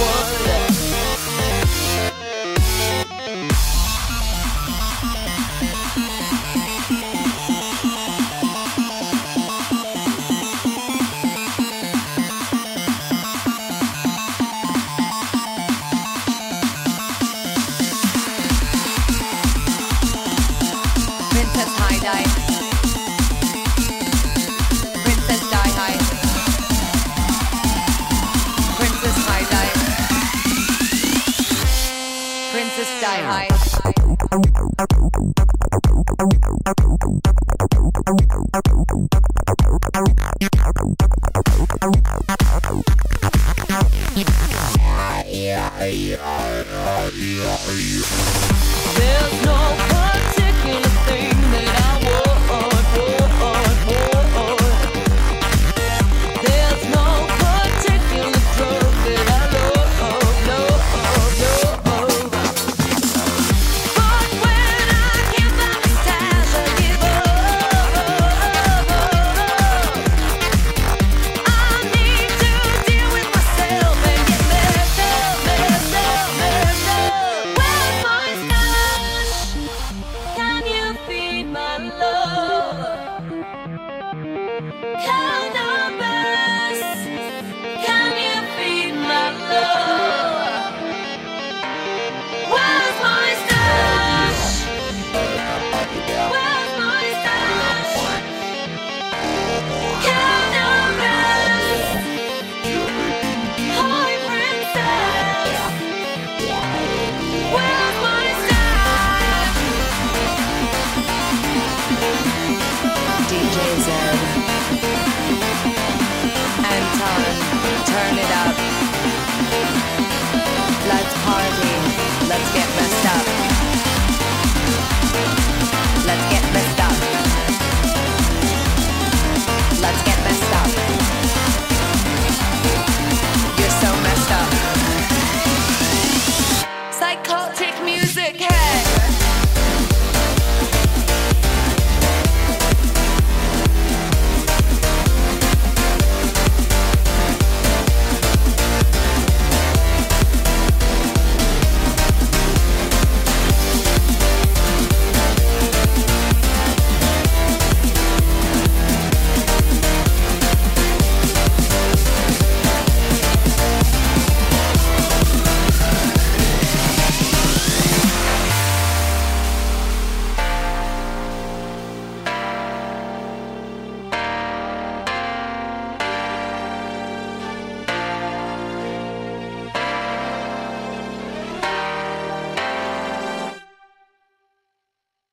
is Princess Die High. There's no Anton, turn it up. Let's party.